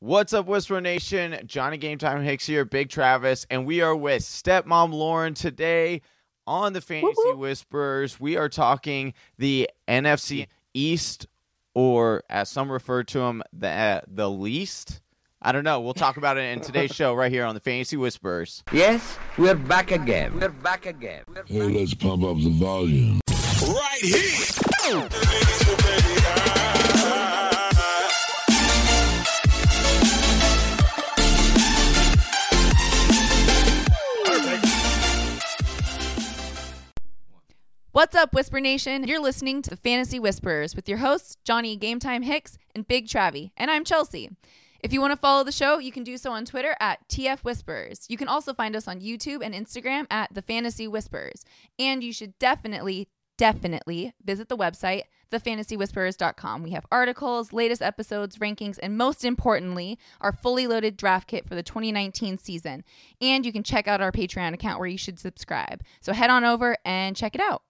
What's up, Whisper Nation? Johnny Game Time Hicks here, Big Travis, and we are with Stepmom Lauren today on the Fantasy Woo-hoo. Whispers. We are talking the NFC East, or as some refer to them, the uh, the least. I don't know. We'll talk about it in today's show right here on the Fantasy Whispers. Yes, we're back again. We're back again. Hey, let's pump up the volume. right here. What's up, Whisper Nation? You're listening to the Fantasy Whisperers with your hosts, Johnny Game Time Hicks and Big Travie, and I'm Chelsea. If you want to follow the show, you can do so on Twitter at TF Whispers. You can also find us on YouTube and Instagram at The Fantasy Whisperers. And you should definitely, definitely visit the website, thefantasywhispers.com. We have articles, latest episodes, rankings, and most importantly, our fully loaded draft kit for the 2019 season. And you can check out our Patreon account where you should subscribe. So head on over and check it out.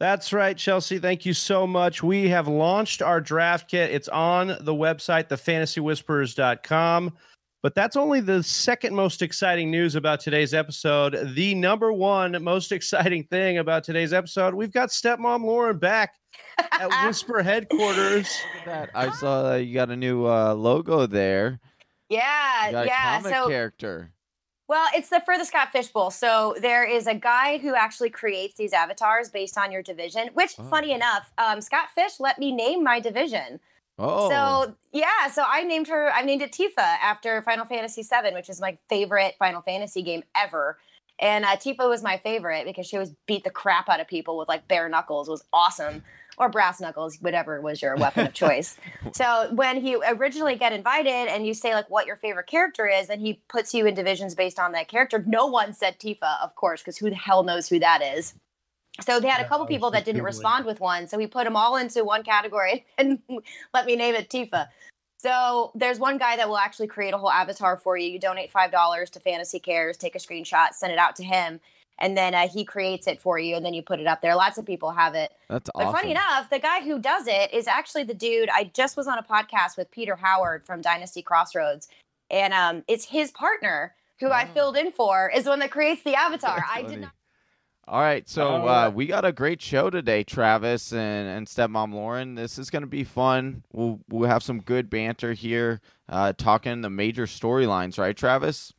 That's right, Chelsea. Thank you so much. We have launched our draft kit. It's on the website, thefantasywhispers.com. But that's only the second most exciting news about today's episode. The number one most exciting thing about today's episode, we've got stepmom Lauren back at Whisper headquarters. I saw that you got a new uh, logo there. Yeah, You got a yeah. comic So, character. Well, it's the for the Scott Fishbowl. So there is a guy who actually creates these avatars based on your division. Which, Oh. funny enough, um, Scott Fish let me name my division. Oh, So yeah, so I named her. I named it Tifa after Final Fantasy VII, which is my favorite Final Fantasy game ever. And uh, Tifa was my favorite because she always beat the crap out of people with like bare knuckles. It was awesome, or brass knuckles, whatever was your weapon of choice. So when you originally get invited and you say like what your favorite character is, and he puts you in divisions based on that character. No one said Tifa, of course, because who the hell knows who that is. So they had a couple people that didn't respond with one. So we put them all into one category and let me name it Tifa. So there's one guy that will actually create a whole avatar for you. You donate five dollars to Fantasy Cares, take a screenshot, send it out to him, and then uh, he creates it for you, and then you put it up there. Lots of people have it. that's But awesome. funny enough, the guy who does it is actually the dude. I just was on a podcast with Peter Howard from Dynasty Crossroads, and um, it's his partner who I Oh. filled in for is the one that creates the avatar. I did not. All right, so uh, we got a great show today, Travis and, and stepmom Lauren. This is going to be fun. We'll we'll have some good banter here, uh, talking the major storylines, right, Travis?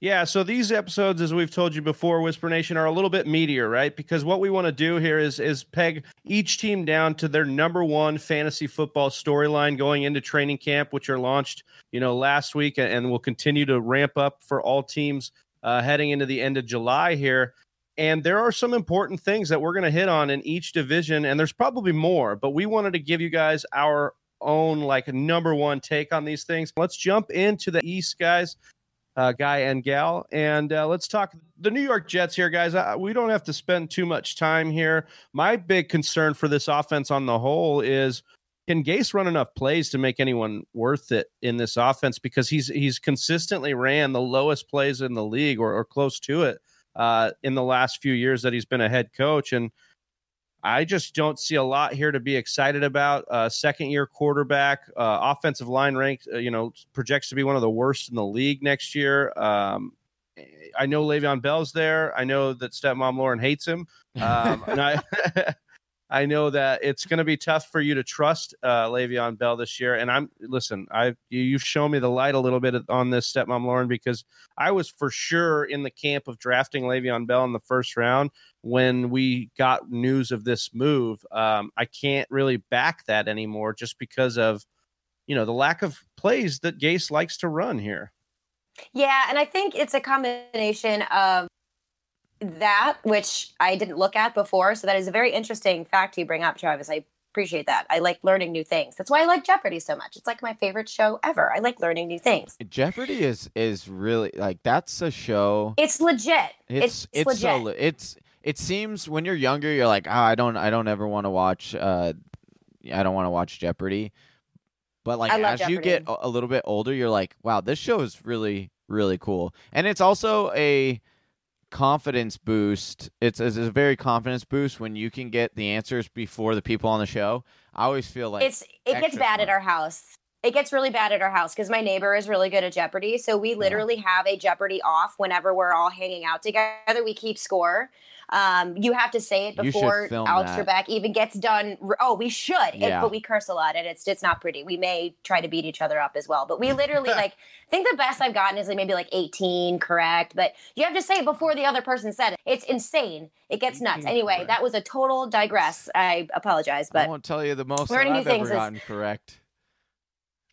Yeah, so these episodes, as we've told you before, Whisper Nation, are a little bit meatier, right? Because what we want to do here is is peg each team down to their number one fantasy football storyline going into training camp, which are launched, you know, last week, and- will continue to ramp up for all teams uh, heading into the end of July here. And there are some important things that we're going to hit on in each division, and there's probably more, but we wanted to give you guys our own like number one take on these things. Let's jump into the East, guys uh, guy and gal. And uh, let's talk the New York Jets here, guys. We don't have to spend too much time here. My big concern for this offense on the whole is can Gase run enough plays to make anyone worth it in this offense? Because he's he's consistently ran the lowest plays in the league or, or close to it uh, in the last few years that he's been a head coach. And I just don't see a lot here to be excited about. Uh, second year quarterback, uh, offensive line ranked, uh, you know, projects to be one of the worst in the league next year. Um, I know Le'Veon Bell's there. I know that stepmom Lauren hates him. Um, and I, I know that it's going to be tough for you to trust uh, Le'Veon Bell this year. And I'm listen, I you, you've shown me the light a little bit on this stepmom Lauren because I was for sure in the camp of drafting Le'Veon Bell in the first round when we got news of this move. Um, I can't really back that anymore just because of you know the lack of plays that Gase likes to run here. Yeah, and I think it's a combination of that, which I didn't look at before. So that is a very interesting fact you bring up, Travis. I appreciate that. I like learning new things. That's why I like Jeopardy so much. It's like my favorite show ever. I like learning new things. Jeopardy is is really like that's a show. It's legit. It's it's, legit. so it's it seems when you're younger, you're like, oh, I don't I don't ever want to watch. Uh, I don't want to watch Jeopardy. But like as you get a little bit older, you're like, wow, this show is really really cool, and it's also a confidence boost. It's, it's a very confidence boost when you can get the answers before the people on the show. I always feel like it's it gets bad at our house. it gets really bad at our house because my neighbor is really good at Jeopardy. So we literally have a Jeopardy off whenever we're all hanging out together. We keep score. Um, you have to say it before Alex that. Trebek even gets done. Oh, we should, It- but we curse a lot, and it's it's not pretty. We may try to beat each other up as well, but we literally like. I think the best I've gotten is like maybe like 18 correct, but you have to say it before the other person said it. It's insane. It gets nuts. Anyway, correct. that was a total digress. I apologize, but I won't tell you the most learning new I've ever things is- gotten correct.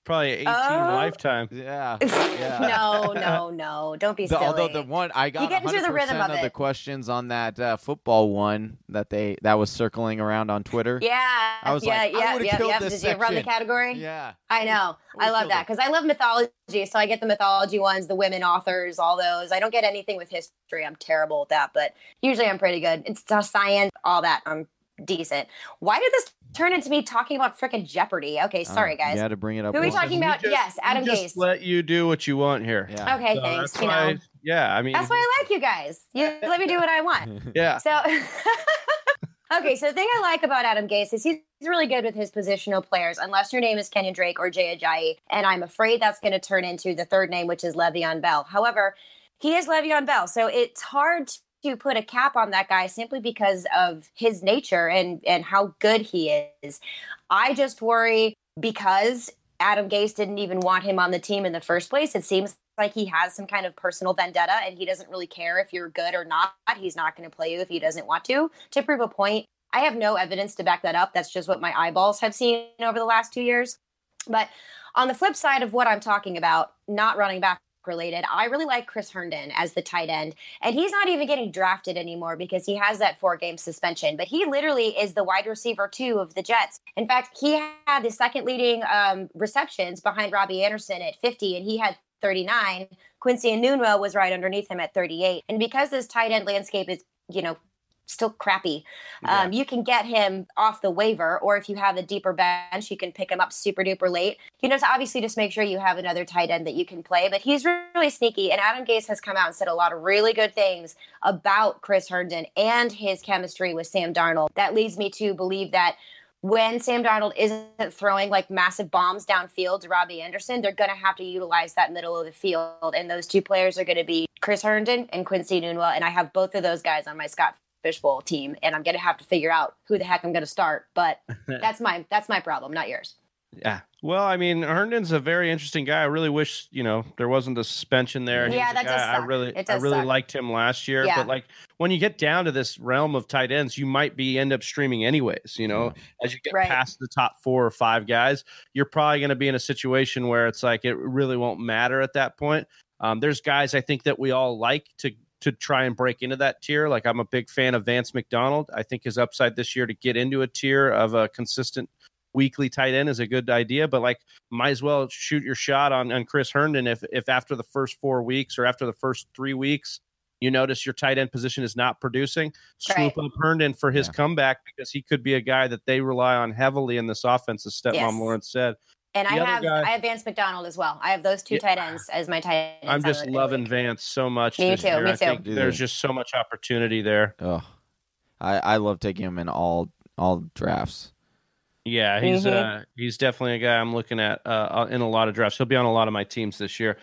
Probably 18 Oh. lifetime. Yeah. yeah. no, no, no. Don't be The, silly. although the one I got you get into the 100% rhythm of the questions on that uh, football one that they that was circling around on Twitter. yeah, I was yeah, like, I yeah, would've yeah, killed yeah. this Did you run the category? Yeah. I know. I love that because I love mythology. So I get the mythology ones, the women authors, all those. I don't get anything with history. I'm terrible at that, but usually I'm pretty good. It's science, all that. I'm decent. Why did this turn into me talking about freaking Jeopardy? Okay, sorry Uh, guys. You had to bring it up. Who are we once. talking about? just- yes, Adam we just Gase. let you do what you want here. Yeah. Okay, So thanks. that's You why- know, yeah, I mean, that's why I like you guys. You let me do what I want. yeah. So, okay, so the thing I like about Adam Gase is he's really good with his positional players, unless your name is Kenyan Drake or Jay Ajayi. And I'm afraid that's going to turn into the third name, which is Le'Veon Bell. However, he is Le'Veon Bell. So it's hard to put a cap on that guy simply because of his nature and, and how good he is. I just worry because Adam Gase didn't even want him on the team in the first place. It seems like he has some kind of personal vendetta and he doesn't really care if you're good or not. He's not going to play you if he doesn't want to to prove a point. I have no evidence to back that up. That's just what my eyeballs have seen over the last two years. But on the flip side of what I'm talking about, not running back related, I really like Chris Herndon as the tight end. And he's not even getting drafted anymore because he has that four game suspension. But he literally is the wide receiver two of the Jets. In fact, he had the second leading um, receptions behind Robbie Anderson at 50, and he had 39. Quincy Enunwa was right underneath him at 38. And because this tight end landscape is, you know, still crappy, um, you can get him off the waiver, or if you have a deeper bench, you can pick him up super duper late. You know, to obviously just make sure you have another tight end that you can play. But he's really sneaky, and Adam Gase has come out and said a lot of really good things about Chris Herndon and his chemistry with Sam Darnold. That leads me to believe that when Sam Darnold isn't throwing like massive bombs downfield to Robbie Anderson, they're going to have to utilize that middle of the field. And those two players are going to be Chris Herndon and Quincy Enunwa. And I have both of those guys on my Scott Fishbowl team, and I'm going to have to figure out who the heck I'm going to start. But that's my that's my problem, not yours. Yeah. Well, I mean, Herndon's a very interesting guy. I really wish, you know, there wasn't the suspension there. Yeah, was a that does guy I really It I really suck. liked him last year. Yeah. But like when you get down to this realm of tight ends, you might be end up streaming anyways, you know, as you get Right. past the top four or five guys, you're probably going to be in a situation where it's like it really won't matter at that point. Um, there's guys I think that we all like to to try and break into that tier. Like I'm a big fan of Vance McDonald. I think his upside this year to get into a tier of a consistent weekly tight end is a good idea, but like might as well shoot your shot on, on Chris Herndon if if after the first four weeks or after the first three weeks you notice your tight end position is not producing, swoop Right. up Herndon for his Yeah. comeback because he could be a guy that they rely on heavily in this offense, as Stepmom Yes. Lawrence said. And The I have guy- I have Vance McDonald as well. I have those two Yeah. tight ends as my tight ends. I'm just loving week. Vance so much. Me too, year. me I think too. there's just so much opportunity there. Oh, I I love taking him in all all drafts. Yeah, he's Mhm. uh he's definitely a guy I'm looking at uh in a lot of drafts. He'll be on a lot of my teams this year.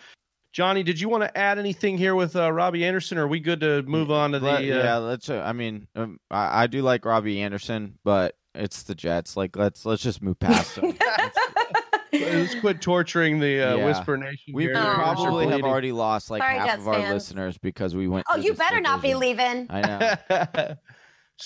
Johnny, did you want to add anything here with uh, Robbie Anderson? Or are we good to move on to the? Let- uh, yeah, let's. Uh, I mean, um, I, I do like Robbie Anderson, but it's the Jets. Like, let's let's just move past him. Let's quit torturing the uh, Yeah. Whisper Nation. we here. we Oh. Probably have already lost like Sorry, half Jets of our fans. listeners because we went. Oh, you this better not be leaving. I know.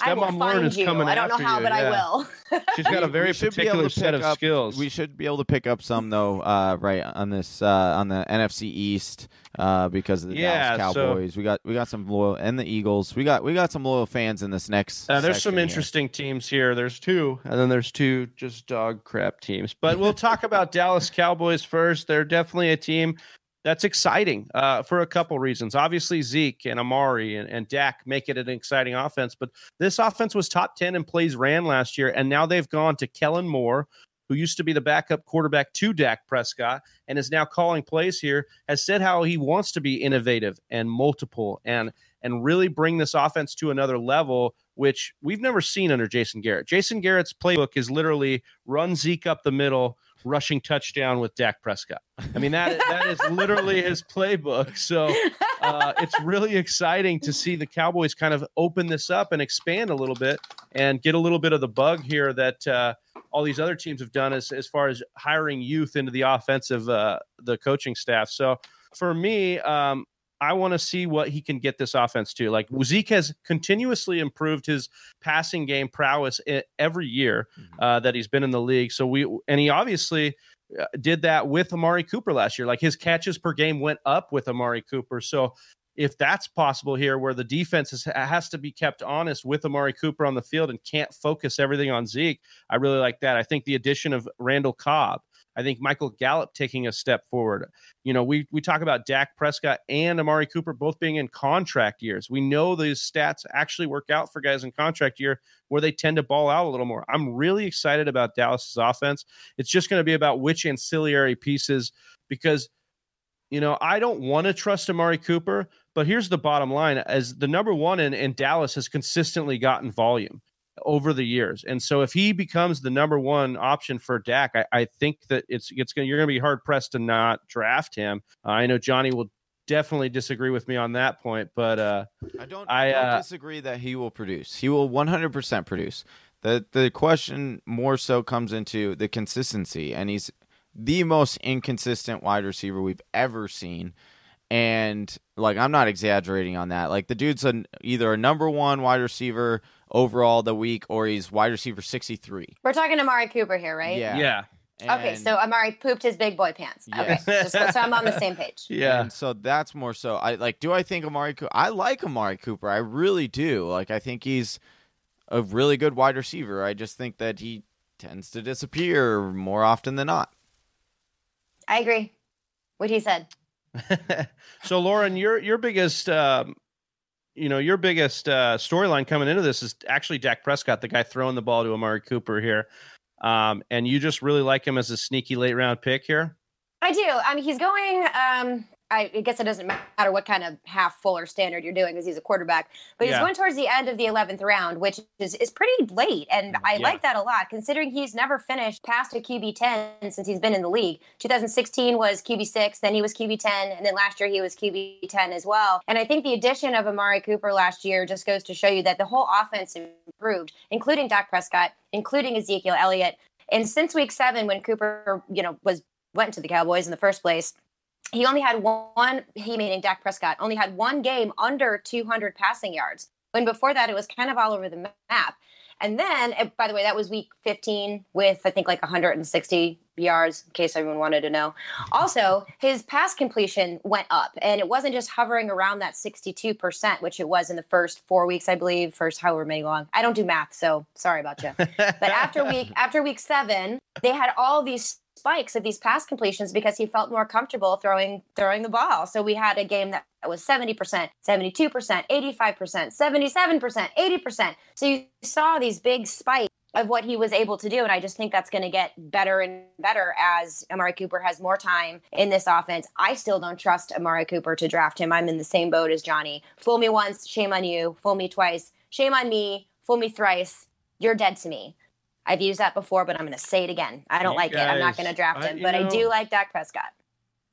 I will Stepmom Lauren find is you. coming I don't know how, you, but I will. She's got a very we should be able particular set pick of up- skills. We should be able to pick up some though, uh, right on this uh, on the NFC East uh, because of the Yeah, Dallas so- Cowboys. we got we got some loyal and the Eagles. We got we got some loyal fans in this next. Uh, there's section some here. interesting teams here. There's two, and then there's two just dog crap teams. But we'll talk about Dallas Cowboys first. They're definitely a team that's exciting uh, for a couple reasons. Obviously, Zeke and Amari and, and Dak make it an exciting offense. But this offense was top 10 in plays ran last year, and now they've gone to Kellen Moore, who used to be the backup quarterback to Dak Prescott and is now calling plays here, has said how he wants to be innovative and multiple and and really bring this offense to another level, which we've never seen under Jason Garrett. Jason Garrett's playbook is literally run Zeke up the middle, rushing touchdown with Dak Prescott. I mean that that is literally his playbook. So uh, it's really exciting to see the Cowboys kind of open this up and expand a little bit and get a little bit of the bug here that uh, all these other teams have done as as far as hiring youth into the offensive uh, the coaching staff. So for me, um, I want to see what he can get this offense to. Like Zeke has continuously improved his passing game prowess every year uh, that he's been in the league. So we and he obviously uh, did that with Amari Cooper last year. Like his catches per game went up with Amari Cooper. So if that's possible here, where the defense is, has to be kept honest with Amari Cooper on the field and can't focus everything on Zeke, I really like that. I think the addition of Randall Cobb. I think Michael Gallup taking a step forward. You know, we we talk about Dak Prescott and Amari Cooper both being in contract years. We know these stats actually work out for guys in contract year where they tend to ball out a little more. I'm really excited about Dallas's offense. It's just going to be about which ancillary pieces because you know, I don't want to trust Amari Cooper, but here's the bottom line as the number one in, in Dallas has consistently gotten volume over the years. And so if he becomes the number one option for Dak, I, I think that it's it's gonna you're gonna be hard pressed to not draft him. Uh, I know Johnny will definitely disagree with me on that point, but uh I don't, I, I don't uh, disagree that he will produce. He will 100% produce. The the question more so comes into the consistency, and he's the most inconsistent wide receiver we've ever seen. And like, I'm not exaggerating on that. Like, the dude's an, either a number one wide receiver overall the week, or he's wide receiver 63. We're talking Amari Cooper here, right? Yeah. yeah. Okay, And- so Amari pooped his big boy pants. Yes. Okay, just so, so I'm on the same page. Yeah. And so that's more so. I like. Do I think Amari? Cooper? I like Amari Cooper. I really do. Like. I think he's a really good wide receiver. I just think that he tends to disappear more often than not. I agree. What he said. so Lauren, your your biggest um, you know, your biggest uh, storyline coming into this is actually Dak Prescott, the guy throwing the ball to Amari Cooper here. Um, and you just really like him as a sneaky late round pick here. I do. I mean, he's going. Um, I guess it doesn't matter what kind of half full or standard you're doing because he's a quarterback. But he's Yeah. going towards the end of the 11th round, which is, is pretty late. And mm, I Yeah. like that a lot, considering he's never finished past a QB 10 since he's been in the league. 2016 was QB 6, then he was QB 10, and then last year he was QB 10 as well. And I think the addition of Amari Cooper last year just goes to show you that the whole offense improved, including Dak Prescott, including Ezekiel Elliott. And since week seven, when Cooper, you know, was went to the Cowboys in the first place, he only had one, he meaning Dak Prescott, only had one game under 200 passing yards. When before that, it was kind of all over the map. And then, by the way, that was week 15 with, I think, like 160 yards, in case everyone wanted to know. Also, his pass completion went up, and it wasn't just hovering around that 62%, which it was in the first four weeks, I believe, first however many long. I don't do math, so sorry about you. But after week after week seven, they had all these spikes of these pass completions because he felt more comfortable throwing throwing the ball. So we had a game that was 70%, 72%, 85%, 77%, 80%. So you saw these big spikes of what he was able to do. And I just think that's going to get better and better as Amari Cooper has more time in this offense. I still don't trust Amari Cooper to draft him. I'm in the same boat as Johnny. Fool me once, shame on you. Fool me twice, shame on me. Fool me thrice, you're dead to me. I've used that before, but I'm going to say it again. I don't You like it. I'm not going to draft him, but I do like Dak Prescott.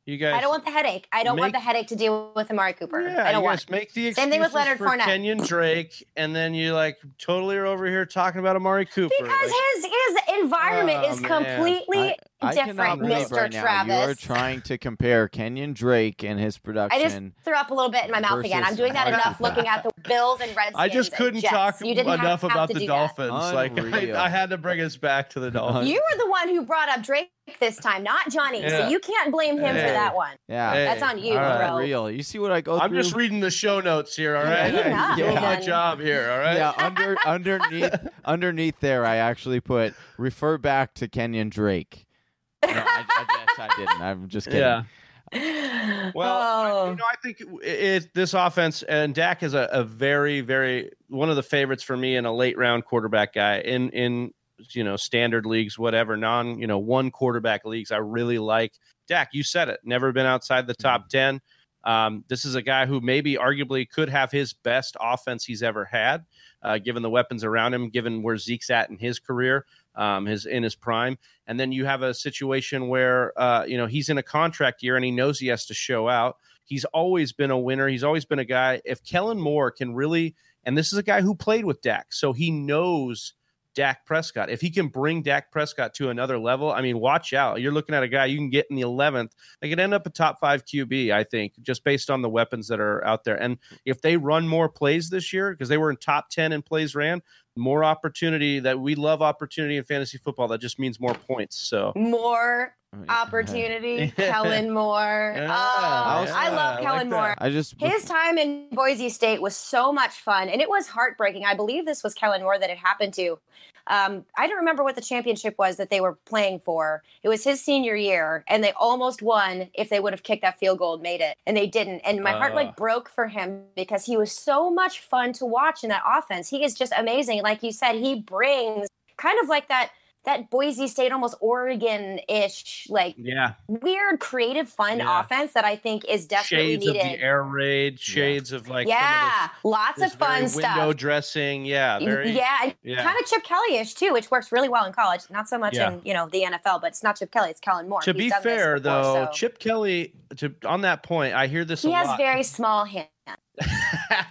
You guys, I don't want the headache. I don't want the headache to deal with Amari Cooper. Yeah, I don't you want. guys make the Same thing with Leonard for Fournette. Kenyan Drake, and then you like totally are over here talking about Amari Cooper. Because Like, his his environment Oh, is completely I different, cannot believe Mr. right now Travis. you are trying to compare Kenyan Drake and his production. I just threw up a little bit in my mouth again. I'm doing that enough looking at the Bills and Redskins. I just couldn't talk You didn't enough have about to the do that. Dolphins. Like I, I had to bring us back to the Dolphins. You were the one who brought up Drake this time, not Johnny. Yeah. So you can't blame him Hey. for that one. yeah, Hey, That's on you, all right. bro. real. You see what I go I'm through? just reading the show notes here. All right, You're not, doing my job here. All right. Yeah, under underneath underneath there, I actually put refer back to Kenyan Drake. No, I, I guess I didn't. I'm just kidding. Yeah. Well, I, Oh. you know, I think it, it, this offense and Dak is a, a very, very one of the favorites for me in a late round quarterback guy in in you know standard leagues, whatever non you know one quarterback leagues. I really like Dak. You said it. Never been outside the top ten. Um, this is a guy who maybe arguably could have his best offense he's ever had, uh, given the weapons around him, given where Zeke's at in his career. Um, his in his prime, and then you have a situation where uh, you know he's in a contract year and he knows he has to show out. He's always been a winner. He's always been a guy. If Kellen Moore can really, and this is a guy who played with Dak, so he knows Dak Prescott. If he can bring Dak Prescott to another level, I mean, watch out. You're looking at a guy you can get in the 11th. They could end up a top five QB, I think, just based on the weapons that are out there. And if they run more plays this year, because they were in top 10 in plays ran, more opportunity that we love opportunity in fantasy football. That just means more points. So More opportunity, Kellen Moore. Yeah, oh, yeah, I love I Kellen like Moore. I just His time in Boise State was so much fun, and it was heartbreaking. I believe this was Kellen Moore that it happened to. Um, I don't remember what the championship was that they were playing for. It was his senior year, and they almost won if they would have kicked that field goal and made it, and they didn't. And my heart Uh. like broke for him because he was so much fun to watch in that offense. He is just amazing. Like you said, he brings kind of like that that Boise State, almost Oregon ish, like yeah, weird, creative, fun Yeah. offense that I think is desperately shades needed. of the air raid, shades of like some of yeah, lots this, of fun very stuff. window dressing. Yeah, very yeah, yeah. kind of Chip Kelly-ish too, which works really well in college. Not so much Yeah. in you know the NFL, but it's not Chip Kelly; it's Kellen Moore. To He's be fair, before, though, so- Chip Kelly, to on that point, I hear this he a has lot. very small hands.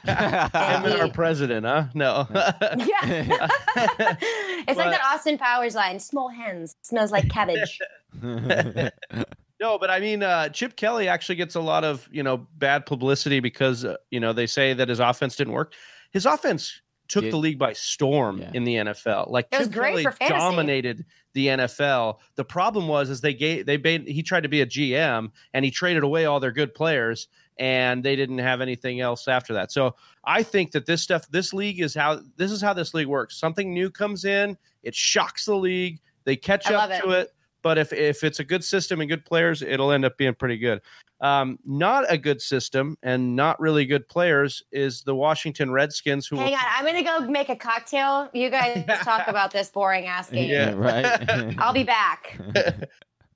I'm he- our president, huh? No. Yeah, it's But- like that Austin Powers line: "Small hands smells like cabbage." no, but I mean, uh, Chip Kelly actually gets a lot of you know bad publicity because uh, you know they say that his offense didn't work. His offense took Did- the league by storm Yeah. in the NFL. Like It was Chip great Kelly for fantasy. dominated the NFL. The problem was is they gave they made, he tried to be a GM and he traded away all their good players and they didn't have anything else after that. So I think that this stuff this league is how this is how this league works. Something new comes in, it shocks the league, they catch up love to it. But if if it's a good system and good players, it'll end up being pretty good. Um, not a good system and not really good players is the Washington Redskins, who Hang will on, I'm gonna go make a cocktail. You guys talk about this boring ass game. yeah, right. I'll be back.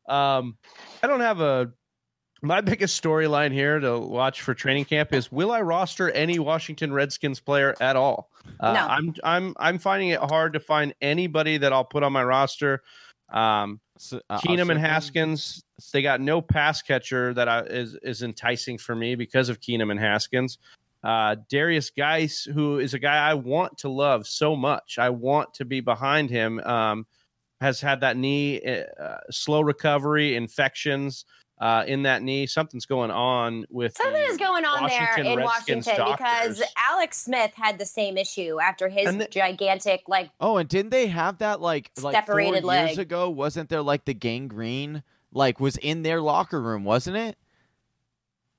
Um, I don't have a. My biggest storyline here to watch for training camp is: Will I roster any Washington Redskins player at all? Uh, No. I'm I'm I'm finding it hard to find anybody that I'll put on my roster. Um, So, uh, Keenum and Haskins, they got no pass catcher that I, is is enticing for me because of Keenum and Haskins. Uh, Derrius Guice, who is a guy I want to love so much, I want to be behind him. Um, has had that knee uh, slow recovery, infections uh, in that knee. Something's going on with Something the is going on Washington there in Redskins Washington because. Alex Smith had the same issue after his the- gigantic, like, Oh, and didn't they have that like like four Separated years ago? Wasn't there like the gangrene like was in their locker room? Wasn't it?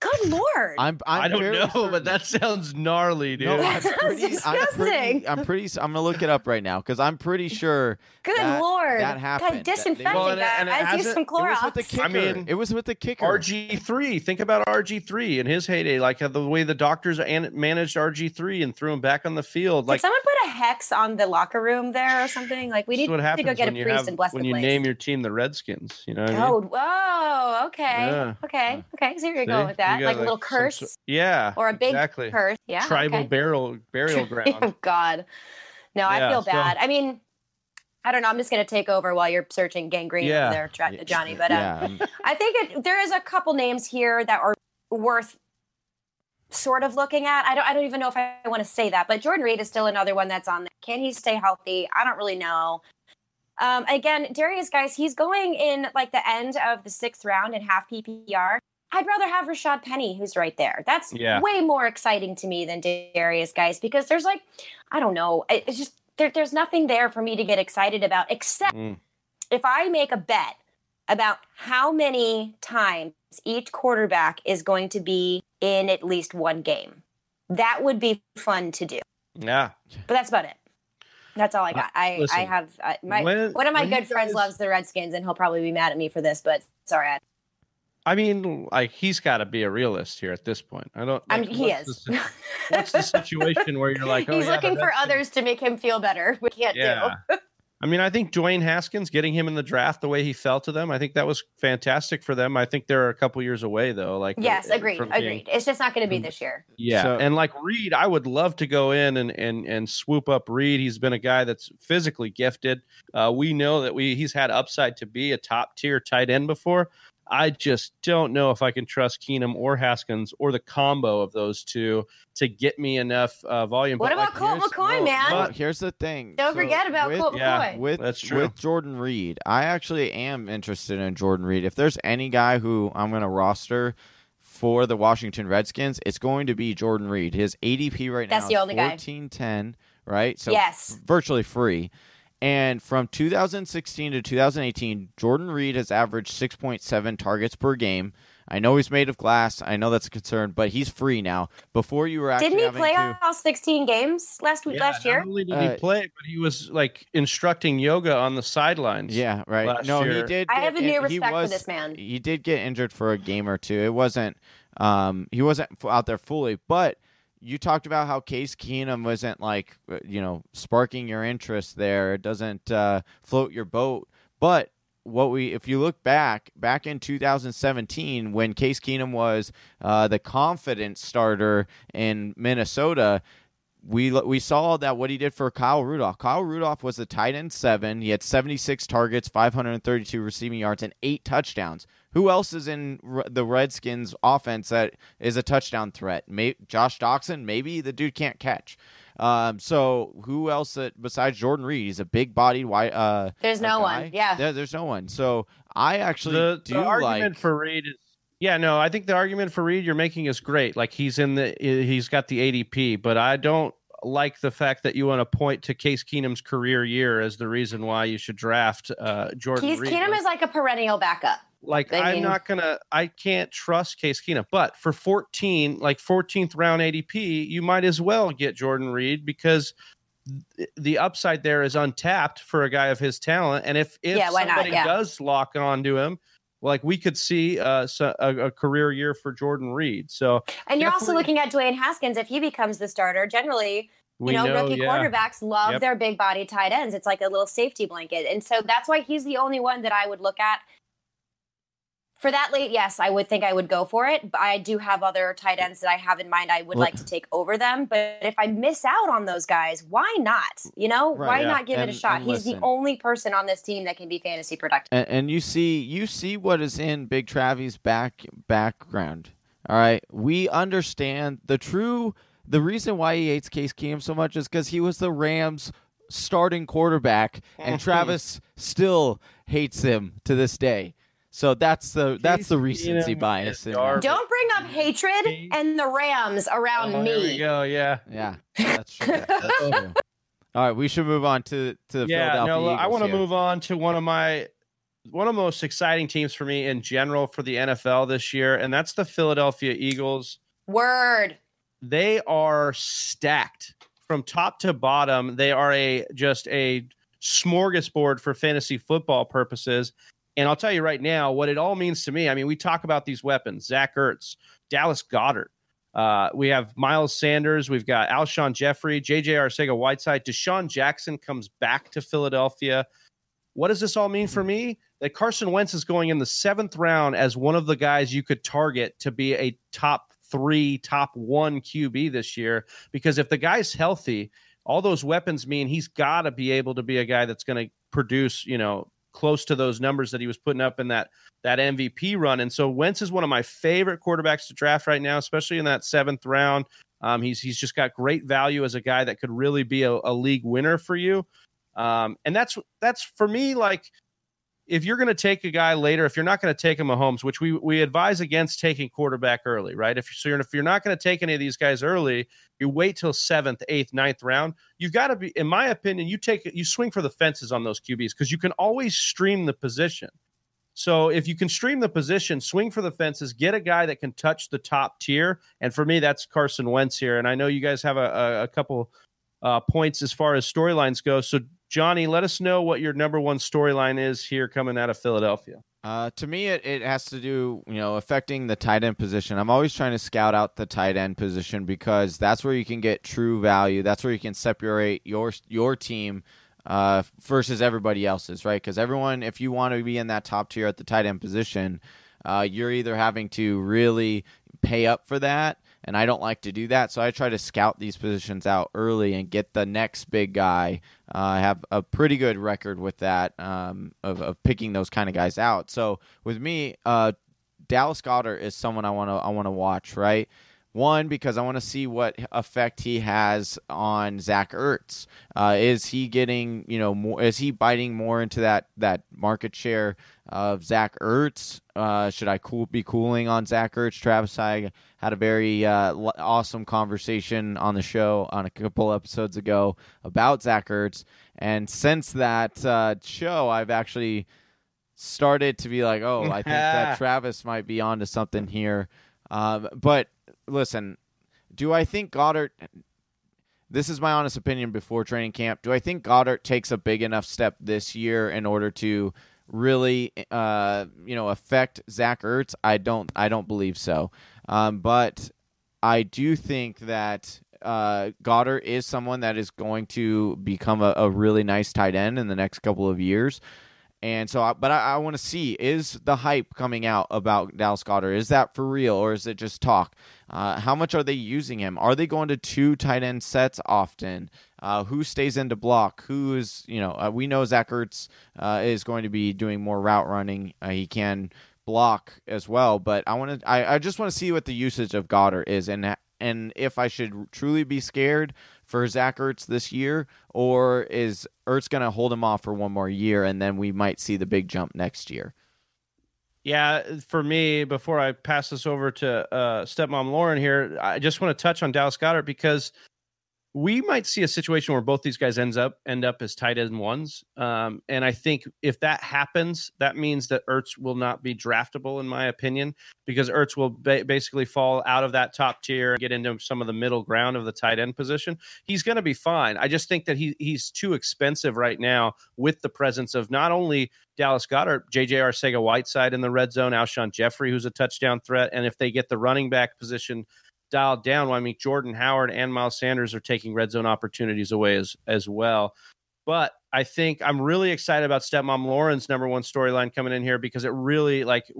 Good lord. I'm, I'm I don't know, certain- but that sounds gnarly, dude. No, I'm Sounds pretty, I'm pretty. I'm pretty, s- I'm gonna look it up right now because I'm pretty sure good that- lord. that happened. God, That- disinfect Well, it, and it- and it guys. Use hasn't- some it was Clorox. with the kicker. I mean, it was with the kicker. RG three. Think about RG three in his heyday, like uh, the way the doctors an- managed RG three and threw him back on the field. Did Like someone put a hex on the locker room there or something? Like, we need what to go get a priest have and bless when the you place. name your team the Redskins. You know what I mean? Oh, whoa, okay, Yeah. okay, okay. So you're See? going with that, You got, like a little curse yeah, or a big exactly. curse. Yeah, tribal okay. burial burial ground. Oh God, no, I Yeah, feel so- bad. I mean, I don't know. I'm just gonna take over while you're searching gangrene Yeah. over there, Johnny. But uh, yeah, um, I think it, there is a couple names here that are worth sort of looking at. I don't. I don't even know if I want to say that, but Jordan Reed is still another one that's on there. Can he stay healthy? I don't really know. Um, again, Derrius Guice, he's going in like the end of the sixth round in half PPR. I'd rather have Rashaad Penny, who's right there. That's Yeah. way more exciting to me than Derrius Guice, because there's like, I don't know, it's just there, there's nothing there for me to get excited about except Mm. if I make a bet about how many times each quarterback is going to be in at least one game. That would be fun to do. Yeah, But that's about it. That's all I got. I, I have uh, my when- one of my when you good friends guys- loves the Redskins, and he'll probably be mad at me for this. But sorry, I, I mean, like he's got to be a realist here at this point. I don't. I'm, like, he is. The, what's the situation where you're like, oh, He's yeah, looking for Redskins- others to make him feel better. We can't Yeah. do. I mean, I think Dwayne Haskins getting him in the draft the way he fell to them, I think that was fantastic for them. I think they're a couple years away though. Like Yes, uh, agreed. from being- Agreed. It's just not going to be this year. Yeah, So- and like Reed, I would love to go in and and and swoop up Reed. He's been a guy that's physically gifted. Uh, we know that we he's had upside to be a top tier tight end before. I just don't know if I can trust Keenum or Haskins or the combo of those two to get me enough uh, volume. What But, about like, Colt Here's- McCoy, no, man? no, here's the thing. Don't So forget about with, Colt yeah, McCoy. with That's true. with Jordan Reed. I actually am interested in Jordan Reed. If there's any guy who I'm going to roster for the Washington Redskins, it's going to be Jordan Reed. His ADP right That's now the is only guy. 1410, right? So Yes. virtually free. And from 2016 to 2018, Jordan Reed has averaged 6.7 targets per game. I know he's made of glass. I know that's a concern, but he's free now. Before you were actually Didn't he play to, all 16 games last week, Yeah, last year? Not only did Uh, he play, but he was like instructing yoga on the sidelines. Yeah, right. last no, he did. I get have a in- new he respect was- for this man. He did get injured for a game or two. It wasn't. Um, he wasn't out there fully, but you talked about how Case Keenum wasn't like uh, you know sparking your interest there. It doesn't uh, float your boat, but. What we, if you look back, back in 2017, when Case Keenum was uh, the confident starter in Minnesota, we we saw that what he did for Kyle Rudolph. Kyle Rudolph was the tight end seven. He had 76 targets, 532 receiving yards, and eight touchdowns. Who else is in R- the Redskins offense that is a touchdown threat? May- Josh Doctson, maybe the dude can't catch. Um, so who else that, besides Jordan Reed? He's a big bodied wide. Uh, There's no guy. one. Yeah. There- there's no one. So I actually the, do the argument like. for Reed is yeah no I think the argument for Reed you're making is great like he's in the he's got the ADP but I don't like the fact that you want to point to Case Keenum's career year as the reason why you should draft uh, Jordan He's, Reed. Keenum is like a perennial backup. Like I I'm mean- not gonna I can't trust Case Keenum but for 14 like 14th round ADP you might as well get Jordan Reed because th- the upside there is untapped for a guy of his talent and if if Yeah, somebody Yeah. does lock on to him like we could see uh, so- a, a career year for Jordan Reed so And you're also looking at Dwayne Haskins. If he becomes the starter, generally, you know, rookie yeah. quarterbacks love Yep. their big body tight ends. It's like a little safety blanket. And so that's why he's the only one that I would look at. For that late, yes, I would think I would go for it. But I do have other tight ends that I have in mind I would Well- like to take over them. But if I miss out on those guys, why not? You know, Right, why yeah. not give it a shot? and He's the only person on this team that can be fantasy productive. and, and you see you see what is in Big Travi's back background. All right, we understand the true the reason why he hates Case Keenum so much is because he was the Rams starting quarterback, and Travis still hates him to this day. So that's the that's the recency Keenum bias. in there. Don't bring up hatred and the Rams around Oh, there we me. go yeah Yeah, that's true. That's true. All right, we should move on to to the yeah, Philadelphia no, I want to move on to one of my one of the most exciting teams for me in general for the NFL this year, and that's the Philadelphia Eagles. Word. They are stacked from top to bottom. They are a just a smorgasbord for fantasy football purposes. And I'll tell you right now what it all means to me. I mean, we talk about these weapons: Zach Ertz, Dallas Goedert. Uh, we have Miles Sanders. We've got Alshon Jeffery, JJ Arcega Whiteside. DeSean Jackson comes back to Philadelphia. What does this all mean for me? That Carson Wentz is going in the seventh round as one of the guys you could target to be a top three, top one QB this year. Because if the guy's healthy, all those weapons mean he's got to be able to be a guy that's going to produce, you know, close to those numbers that he was putting up in that that MVP run. And so Wentz is one of my favorite quarterbacks to draft right now, especially in that seventh round. Um, he's he's just got great value as a guy that could really be a, a league winner for you. Um, and that's that's for me like if you're going to take a guy later, if you're not going to take him a Mahomes, which we we advise against taking quarterback early, right? If so, if you're not going to take any of these guys early, you wait till seventh, eighth, ninth round. You've got to be, in my opinion, you take you swing for the fences on those QBs because you can always stream the position. So if you can stream the position, swing for the fences, get a guy that can touch the top tier, and for me, that's Carson Wentz here. And I know you guys have a, a, a couple uh, points as far as storylines go. So Johnny, let us know what your number one storyline is here coming out of Philadelphia. Uh, to me, it, it has to do, you know, affecting the tight end position. I'm always trying to scout out the tight end position because that's where you can get true value. That's where you can separate your your team uh, versus everybody else's, right? Because everyone, if you want to be in that top tier at the tight end position, uh, you're either having to really pay up for that, and I don't like to do that. So I try to scout these positions out early and get the next big guy. Uh, I have a pretty good record with that um, of, of picking those kind of guys out. So with me, uh, Dallas Goedert is someone I want to I want to watch, right? One because I want to see what effect he has on Zach Ertz. Uh, is he getting you know more? Is he biting more into that that market share of Zach Ertz? Uh, should I cool be cooling on Zach Ertz? Travis I had a very uh, l- awesome conversation on the show on a couple episodes ago about Zach Ertz, and since that uh, show, I've actually started to be like, oh, I think that Travis might be onto something here. Um, but listen, do I think Goedert? This is my honest opinion before training camp. Do I think Goedert takes a big enough step this year in order to really, uh, you know, affect Zach Ertz? I don't. I don't believe so. Um, but I do think that uh, Goedert is someone that is going to become a, a really nice tight end in the next couple of years. And so, I, but I, I want to see is the hype coming out about Dallas Goedert? Is that for real or is it just talk? Uh, how much are they using him? Are they going to two tight end sets often? Uh, who stays into block? Who is, you know, uh, we know Zach Ertz uh, is going to be doing more route running. Uh, he can block as well, but I want to, I, I just want to see what the usage of Goedert is and, and if I should truly be scared for Zach Ertz this year, or is Ertz going to hold him off for one more year and then we might see the big jump next year? Yeah, for me, before I pass this over to uh, stepmom Lauren here, I just want to touch on Dallas Goedert because we might see a situation where both these guys ends up end up as tight end ones. Um, and I think if that happens, that means that Ertz will not be draftable, in my opinion, because Ertz will ba- basically fall out of that top tier and get into some of the middle ground of the tight end position. He's going to be fine. I just think that he he's too expensive right now with the presence of not only Dallas Goedert, JJ Arcega Whiteside in the red zone, Alshon Jeffery, who's a touchdown threat, and if they get the running back position dialed down. Well, I mean, Jordan Howard and Miles Sanders are taking red zone opportunities away as as well. But I think I'm really excited about Stepmom Lauren's number one storyline coming in here because it really like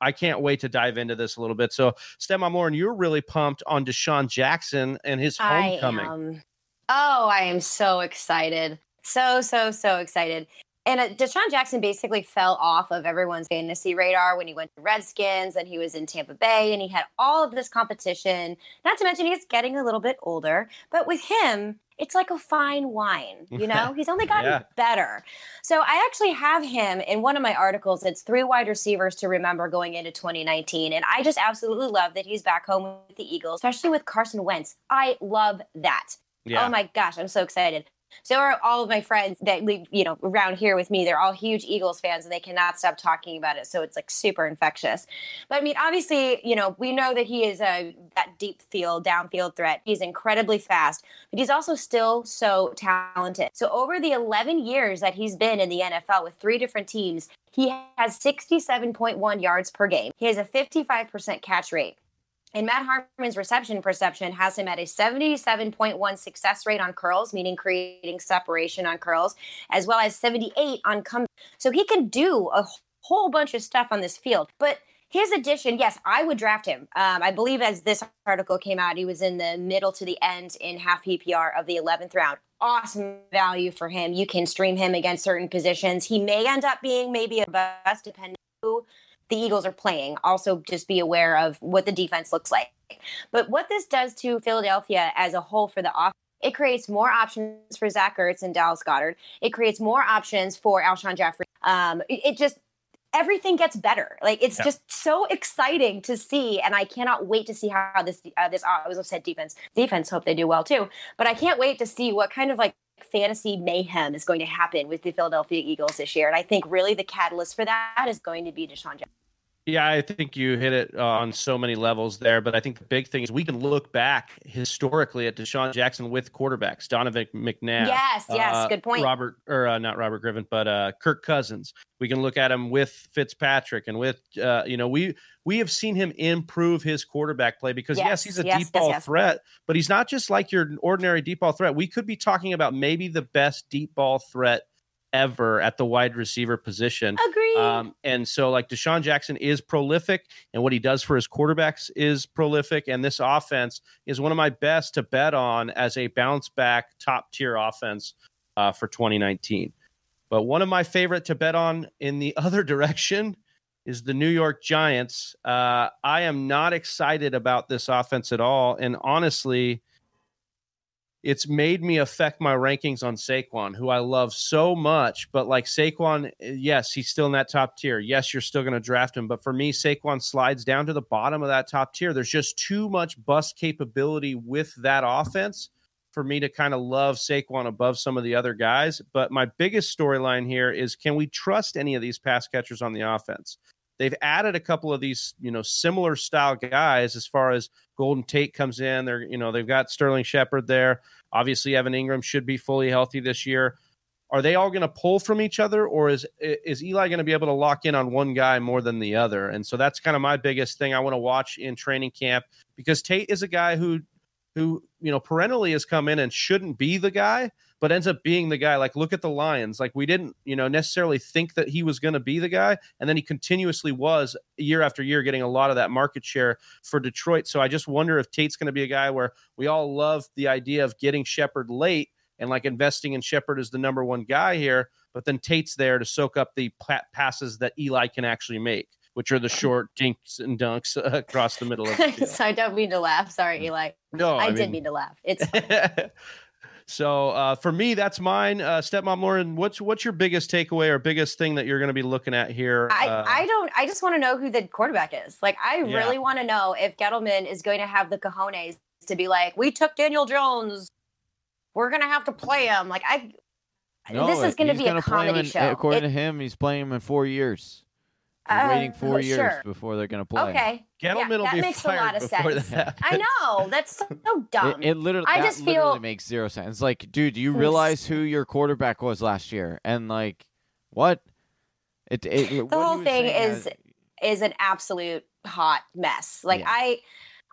I can't wait to dive into this a little bit. So, Stepmom Lauren, you're really pumped on DeSean Jackson and his homecoming. I am. Oh, I am so excited. So, so, so excited. And uh, DeSean Jackson basically fell off of everyone's fantasy radar when he went to Redskins and he was in Tampa Bay and he had all of this competition. Not to mention he's getting a little bit older, but with him, it's like a fine wine, you know? He's only gotten Yeah. better. So I actually have him in one of my articles. It's three wide receivers to remember going into 2019. And I just absolutely love that he's back home with the Eagles, especially with Carson Wentz. I love that. Yeah. Oh my gosh, I'm so excited. So are all of my friends that live, you know, around here with me. They're all huge Eagles fans and they cannot stop talking about it. So it's like super infectious. But I mean, obviously, you know, we know that he is a that deep field, downfield threat. He's incredibly fast, but he's also still so talented. So over the 11 years that he's been in the NFL with three different teams, he has 67.1 yards per game. He has a 55% catch rate. And Matt Harmon's reception perception has him at a 77.1 success rate on curls, meaning creating separation on curls, as well as 78 on come. So he can do a whole bunch of stuff on this field. But his addition, yes, I would draft him. Um, I believe as this article came out, he was in the middle to the end in half PPR of the 11th round. Awesome value for him. You can stream him against certain positions. He may end up being maybe a bust depending who the Eagles are playing. Also, just be aware of what the defense looks like. But what this does to Philadelphia as a whole for the offense, it creates more options for Zach Ertz and Dallas Goedert. It creates more options for Alshon Jeffery. Um, it, it just everything gets better. Like it's Yeah. just so exciting to see, and I cannot wait to see how this uh, this I was said defense defense hope they do well too. But I can't wait to see what kind of like fantasy mayhem is going to happen with the Philadelphia Eagles this year. And I think really the catalyst for that is going to be DeSean Jackson. Yeah, I think you hit it uh, on so many levels there. But I think the big thing is we can look back historically at DeSean Jackson with quarterbacks, Donovan McNabb. Yes, yes, uh, good point. Robert, or uh, not Robert Griffin, but uh, Kirk Cousins. We can look at him with Fitzpatrick and with, uh, you know, we we have seen him improve his quarterback play because yes, Yes, he's a yes, deep yes, ball threat, but he's not just like your ordinary deep ball threat. We could be talking about maybe the best deep ball threat ever at the wide receiver position. Agreed. Um, and so, like DeSean Jackson is prolific, and what he does for his quarterbacks is prolific. And this offense is one of my best to bet on as a bounce back top tier offense uh, for 2019. But one of my favorite to bet on in the other direction is the New York Giants. Uh, I am not excited about this offense at all. And honestly, it's made me affect my rankings on Saquon, who I love so much. But like Saquon, yes, he's still in that top tier. Yes, you're still going to draft him. But for me, Saquon slides down to the bottom of that top tier. There's just too much bust capability with that offense for me to kind of love Saquon above some of the other guys. But my biggest storyline here is can we trust any of these pass catchers on the offense? They've added a couple of these, you know, similar style guys as far as Golden Tate comes in. They're, you know, they've got Sterling Shepard there. Obviously, Evan Engram should be fully healthy this year. Are they all going to pull from each other, or is is Eli going to be able to lock in on one guy more than the other? And so that's kind of my biggest thing I want to watch in training camp because Tate is a guy who who you know perennially has come in and shouldn't be the guy but ends up being the guy like look at the lions like we didn't you know necessarily think that he was going to be the guy and then he continuously was year after year getting a lot of that market share for detroit so i just wonder if tate's going to be a guy where we all love the idea of getting shepard late and like investing in shepard as the number one guy here but then tate's there to soak up the pa- passes that eli can actually make which are the short dinks and dunks across the middle of the field. so I don't mean to laugh. Sorry, mm. Eli. no I, I, did mean, mean to laugh. It's so uh, for me, that's mine. Uh, Stepmom Lauren, what's what's your biggest takeaway or biggest thing that you're going to be looking at here? I, uh, I don't I just want to know who the quarterback is. Like I Yeah. really want to know if Gettleman is going to have the cojones to be like, we took Daniel Jones. We're gonna have to play him. Like I No, this is gonna be a gonna play him comedy in- show. According It- to him, he's playing him in four years. He's Uh, waiting four years sure. before they're going to play. Okay. Gettleman yeah, will that be makes a fired lot of sense. that I know. That's so, so dumb. It, it literally, I just literally feel- makes zero sense. Like, dude, do you realize who your quarterback was last year? And like, what? It, it the what whole thing saying is has- is an absolute hot mess. Like Yeah. I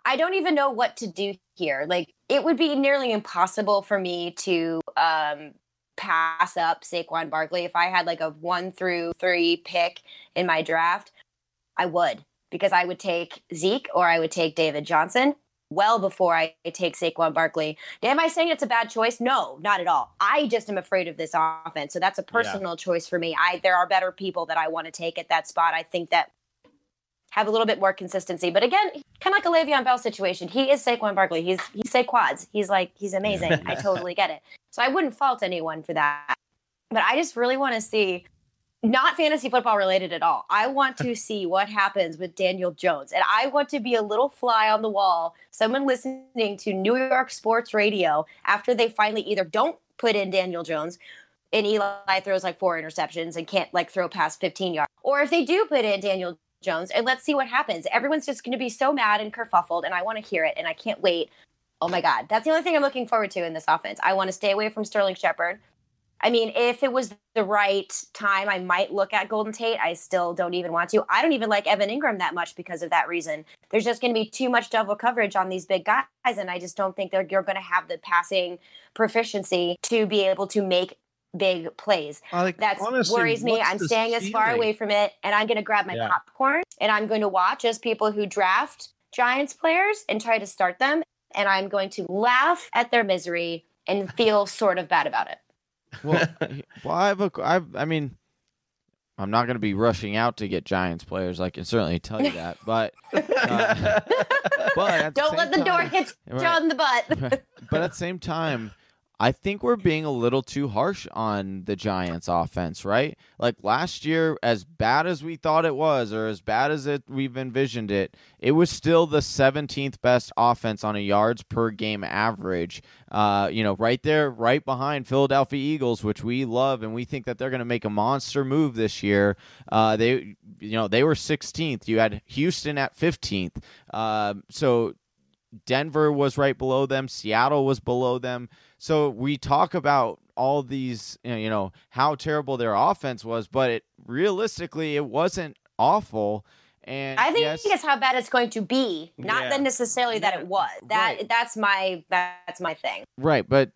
I don't even know what to do here. Like it would be nearly impossible for me to um pass up Saquon Barkley if I had like a 1 through 3 pick in my draft. I would because I would take Zeke or I would take David Johnson well before I take Saquon Barkley. Am I saying it's a bad choice? No, not at all. I just am afraid of this offense. So that's a personal choice for me. I there are better people that I want to take at that spot. I think that have a little bit more consistency. But again, kind of like a Le'Veon Bell situation. He is Saquon Barkley. He's he's Saquads. He's like he's amazing. I totally get it. So I wouldn't fault anyone for that. But I just really want to see not fantasy football related at all. I want to see what happens with Daniel Jones. And I want to be a little fly on the wall, someone listening to New York sports radio after they finally either don't put in Daniel Jones and Eli throws like four interceptions and can't like throw past 15 yards. Or if they do put in Daniel Jones and let's see what happens. Everyone's just going to be so mad and kerfuffled and I want to hear it and I can't wait. Oh my God. That's the only thing I'm looking forward to in this offense. I want to stay away from Sterling Shepard. I mean, if it was the right time, I might look at Golden Tate. I still don't even want to. I don't even like Evan Engram that much because of that reason. There's just going to be too much double coverage on these big guys, and I just don't think they're you're going to have the passing proficiency to be able to make big plays. like, That worries me. I'm the staying as far away from it, and I'm going to grab my Yeah. popcorn and I'm going to watch as people who draft Giants players and try to start them, and I'm going to laugh at their misery and feel sort of bad about it. well, well, I have a, I've, I mean, I'm not going to be rushing out to get Giants players. I can certainly tell you that, but uh, but Don't let same the door time- hit Right. John in the butt. but at the same time, I think we're being a little too harsh on the Giants offense, right? Like last year, as bad as we thought it was, or as bad as it we've envisioned it, it was still the 17th best offense on a yards per game average. Uh, you know, right there, right behind Philadelphia Eagles, which we love, and we think that they're going to make a monster move this year. Uh, they, you know, they were 16th. You had Houston at 15th. Uh, so Denver was right below them. Seattle was below them. So we talk about all these, you know, how terrible their offense was, but it realistically it wasn't awful. And I think yes, it's how bad it's going to be, not Yeah. that necessarily that it was. That Right. that's my that's my thing. right, but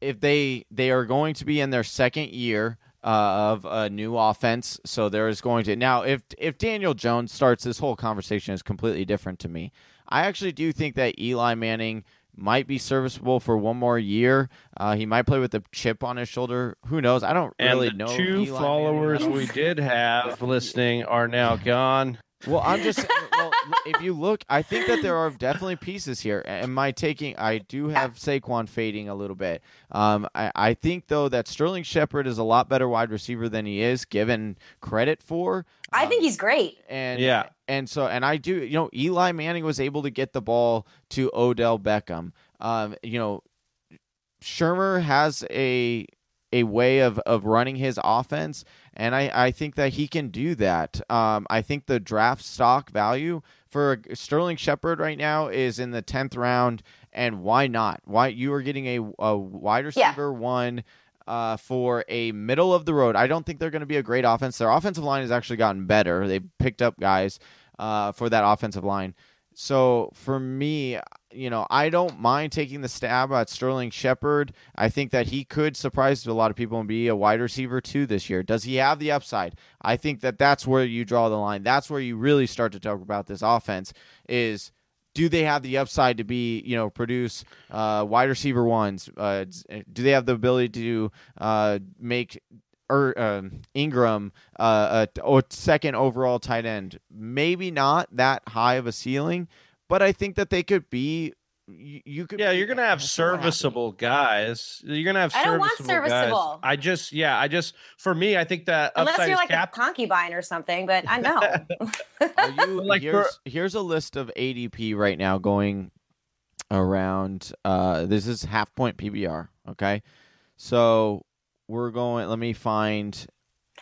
if they they are going to be in their second year uh, of a new offense, so there is going to now if if Daniel Jones starts, this whole conversation is completely different to me. I actually do think that Eli Manning might be serviceable for one more year. Uh, he might play with a chip on his shoulder. Who knows? I don't And really the know. two Eli followers Manning. we did have listening are now gone. Well, I'm just well, if you look, I think that there are definitely pieces here. Am I taking? I do have Saquon fading a little bit. Um, I, I think though that Sterling Shepard is a lot better wide receiver than he is given credit for. I Um, think he's great. and Yeah. And so and I do you know Eli Manning was able to get the ball to Odell Beckham. Um, you know, Shurmur has a a way of, of running his offense, and I, I think that he can do that. Um, I think the draft stock value for Sterling Shepard right now is in the tenth round, and why not? Why you are getting a, a wide Yeah. receiver one uh, for a middle of the road. I don't think they're going to be a great offense. Their offensive line has actually gotten better. They picked up guys uh, for that offensive line. So for me, you know, I don't mind taking the stab at Sterling Shepard. I think that he could surprise a lot of people and be a wide receiver two this year. Does he have the upside? I think that that's where you draw the line. That's where you really start to talk about this offense is do they have the upside to be, you know, produce uh, wide receiver ones? Uh, do they have the ability to uh, make er, um Engram uh, a, a second overall tight end? Maybe not that high of a ceiling, but I think that they could be. You, you could, Yeah, you're gonna have serviceable guys. You're gonna have I don't want serviceable guys. I just, yeah, I just, for me, I think that Unless you're like capped. a concubine or something, but I know. You Like here's, here's a list of ADP right now going around. Uh, this is half point PPR. Okay, so we're going. Let me find.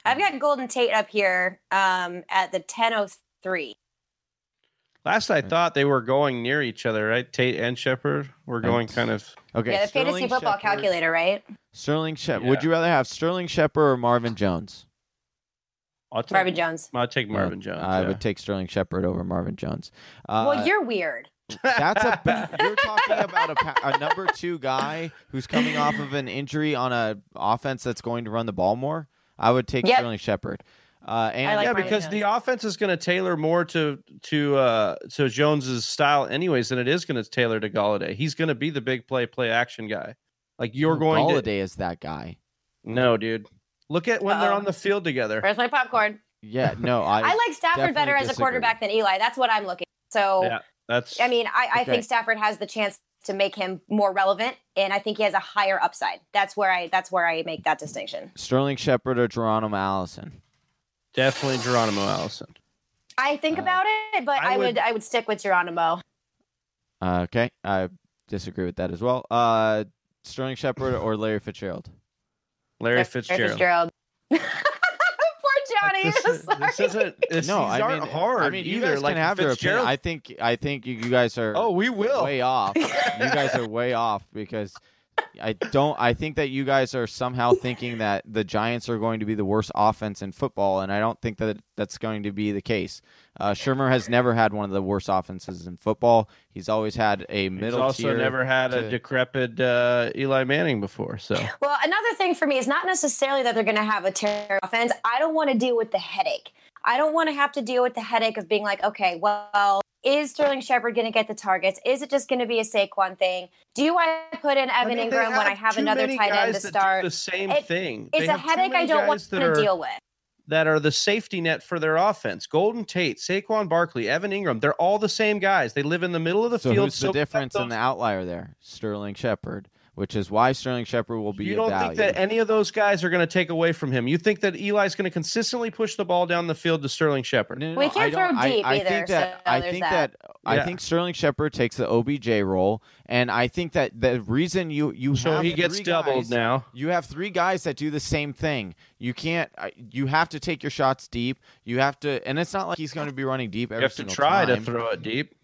I've got Golden Tate up here um, at the 1003. Last I thought they were going near each other, right? Tate and Shepard were going kind of. Okay, yeah, the fantasy football Shepard- calculator, right? Sterling Shepard. Yeah. Would you rather have Sterling Shepard or Marvin Jones? I'll take, Marvin Jones. I'll take Marvin Jones. I yeah. would take Sterling Shepard over Marvin Jones. Uh, well, you're weird. That's a ba- you're talking about a, pa- a number two guy who's coming off of an injury on a offense that's going to run the ball more. I would take Yep. Sterling Shepard. Uh, and like yeah, Marvin because Jones. the offense is going to tailor more to to uh to Jones's style, anyways, than it is going to tailor to Golladay. He's going to be the big play, play action guy. Like you're going Golladay to is that guy. no, dude. Look at when they're on the field together. Where's my popcorn? Yeah, no, I. I, like Stafford better definitely as a quarterback than Eli. That's what I'm looking. So, Yeah, that's. I mean, I, I Okay. think Stafford has the chance to make him more relevant, and I think he has a higher upside. That's where I. That's where I make that distinction. Sterling Shepard or Geronimo Allison. definitely Geronimo Allison. I think Uh, about it, but I I, would, would- I would stick with Geronimo. Uh, okay, I disagree with that as well. Uh, Sterling Shepard or Larry Fitzgerald. Larry Fitzgerald. Larry Fitzgerald. Fitzgerald. Poor Johnny. Like, I'm this, sorry. this isn't. This, no, these I aren't mean, hard I mean, you either. guys like can have their opinion. I think I think you, you guys are. oh, we will. way off. you guys are way off because I don't. I think that you guys are somehow thinking that the Giants are going to be the worst offense in football, and I don't think that that's going to be the case. Uh, Shurmur has never had one of the worst offenses in football. He's always had a middle. He's middle also tier. never had to- a decrepit uh, Eli Manning before. So Well, another thing for me is not necessarily that they're going to have a terrible offense. I don't want to deal with the headache. I don't want to have to deal with the headache of being like, okay, well, is Sterling Shepard going to get the targets? Is it just going to be a Saquon thing? Do I put in Evan I mean, Engram when I have another tight end to start? the same It- thing. It's They a headache I don't want to are- deal with. that are the safety net for their offense. Golden Tate, Saquon Barkley, Evan Engram, they're all the same guys. They live in the middle of the so field. who's the difference in the outlier there? Sterling Shepard. Which is why Sterling Shepard will be. You don't value. think that any of those guys are going to take away from him? You think that Eli's going to consistently push the ball down the field to Sterling Shepard? No, no, We no, can't I throw deep I, either, think that so I think that. that I think Sterling Shepard takes the OBJ role, and I think that the reason you you So have he gets three doubled guys- now. You have three guys that do the same thing. You can't. You have to take your shots deep. You have to, and it's not like he's going to be running deep You every have to single try to throw it deep.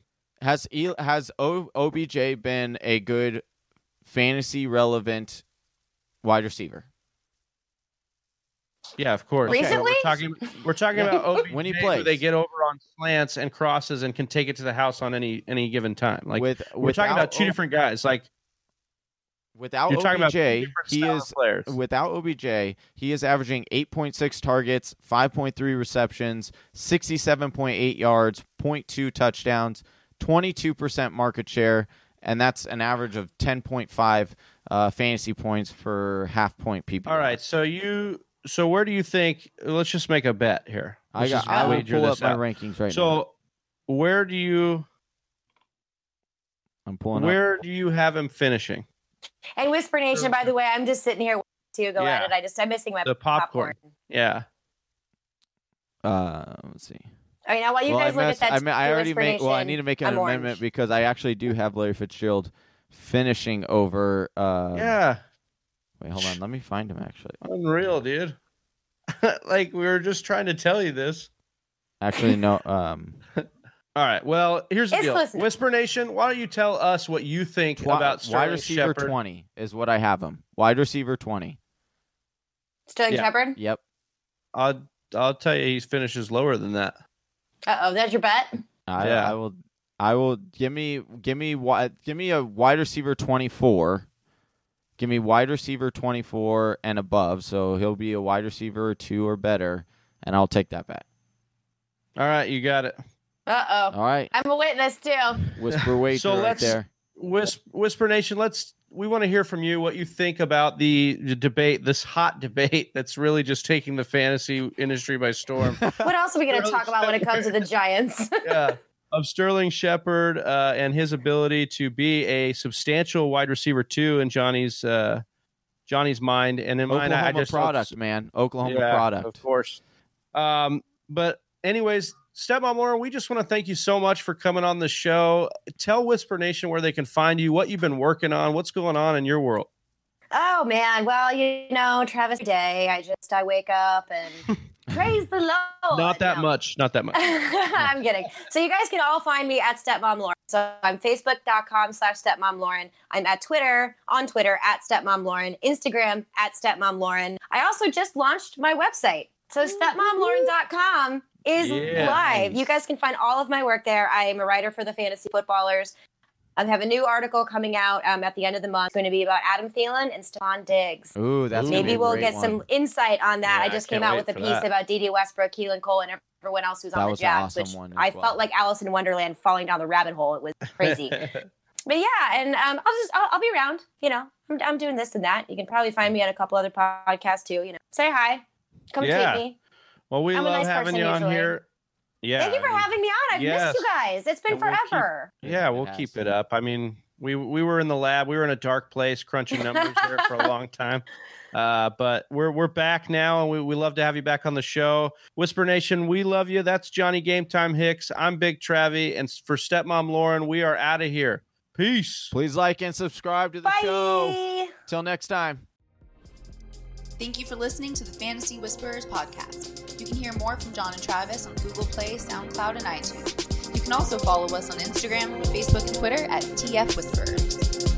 Has has o- OBJ been a good fantasy relevant wide receiver? Yeah, of course. Okay. We're talking. We're talking about OBJ When he who plays. they get over on slants and crosses and can take it to the house on any any given time. Like with we're talking about two O- different guys. Like without you're talking about OBJ, he is players. without OBJ, he is averaging 8.6 targets, 5.3 receptions, 67.8 yards, 0.2 touchdowns, 22% market share, and that's an average of 10.5 uh, fantasy points per half point PPR. All right, so you so where do you think? Let's just make a bet here. I Let's got. I will wager pull up this my out. rankings right now. So where do you I'm pulling up. where do you have him finishing? And Whisper Nation, by the way, I'm just sitting here waiting to go Yeah. at it. I just I'm missing my The popcorn. Yeah. Uh, let's see. All right, now while you well, guys I, look messed- at that, I, me- I already Whisper made. Well, I need to make an I'm amendment orange. because I actually do have Larry Fitzgerald finishing over. Uh, yeah. Wait, hold on. Let me find him. Actually, Unreal, dude. like we were just trying to tell you this. actually, no. Um, All right. Well, here's the It's deal. listening. Whisper Nation, why don't you tell us what you think twi- about wide receiver Shepard? twenty is what I have him. Wide receiver twenty. Sterling Yeah. Shepard. Yep. I'll I'll tell you, he finishes lower than that. Uh oh, that's your bet. I, Yeah. I will. I will give me give me give me a wide receiver twenty four. Give me wide receiver twenty four and above, so he'll be a wide receiver two or better, and I'll take that bet. All right, you got it. Uh oh, All right, I'm a witness too. whisper wager So right let's- there. Whisper, Whisper Nation, let's we want to hear from you what you think about the, the debate, this hot debate that's really just taking the fantasy industry by storm. What else are we going to talk about when it comes to the Giants? yeah. Of Sterling Shepard uh, and his ability to be a substantial wide receiver two in Johnny's uh, Johnny's mind and in mine. Oklahoma I, I just product, man. Oklahoma Yeah, product. of course. Um, but anyways, Stepmom Lauren, we just want to thank you so much for coming on the show. Tell Whisper Nation where they can find you, what you've been working on, what's going on in your world. oh man, well you know, Travis Day. I just I wake up and praise the Lord. Not that No. much. Not that much. I'm kidding. So you guys can all find me at Stepmom Lauren. So I'm facebook.com slash stepmom Lauren. I'm at Twitter, on Twitter at stepmom Lauren, Instagram at stepmom Lauren. I also just launched my website. So stepmomlauren.com is Yeah. live. You guys can find all of my work there. I am a writer for the Fantasy Footballers. I have a new article coming out um, at the end of the month. It's going to be about Adam Thielen and Stefon Diggs. Ooh, that's gonna be Maybe a we'll great get one. some insight on that. Yeah, I I just can't came out with a piece that. about Dede Westbrook, Keelan Cole, and everyone else who's That on the was an Jacks, awesome which one I well. felt like Alice in Wonderland falling down the rabbit hole. It was crazy. but yeah, and um, I'll just I'll, I'll be around. You know, I'm, I'm doing this and that. You can probably find me at a couple other podcasts too. You know, say hi, come Yeah. tweet me. Well, we I'm a love nice having person you on usually. here. Yeah. Thank you for having me on. I've yes. missed you guys. It's been And we'll keep- forever. Yeah, we'll keep it up. I mean, we we were in the lab. We were in a dark place crunching numbers there for a long time. Uh, but we're we're back now, and we, we love to have you back on the show. Whisper Nation, we love you. That's Johnny Game Time Hicks. I'm Big Travie, and for Stepmom Lauren, we are out of here. Peace. Please like and subscribe to the show. Bye. Till next time. Thank you for listening to the Fantasy Whisperers podcast. You can hear more from John and Travis on Google Play, SoundCloud, and iTunes. You can also follow us on Instagram, Facebook, and Twitter at TF Whisperers.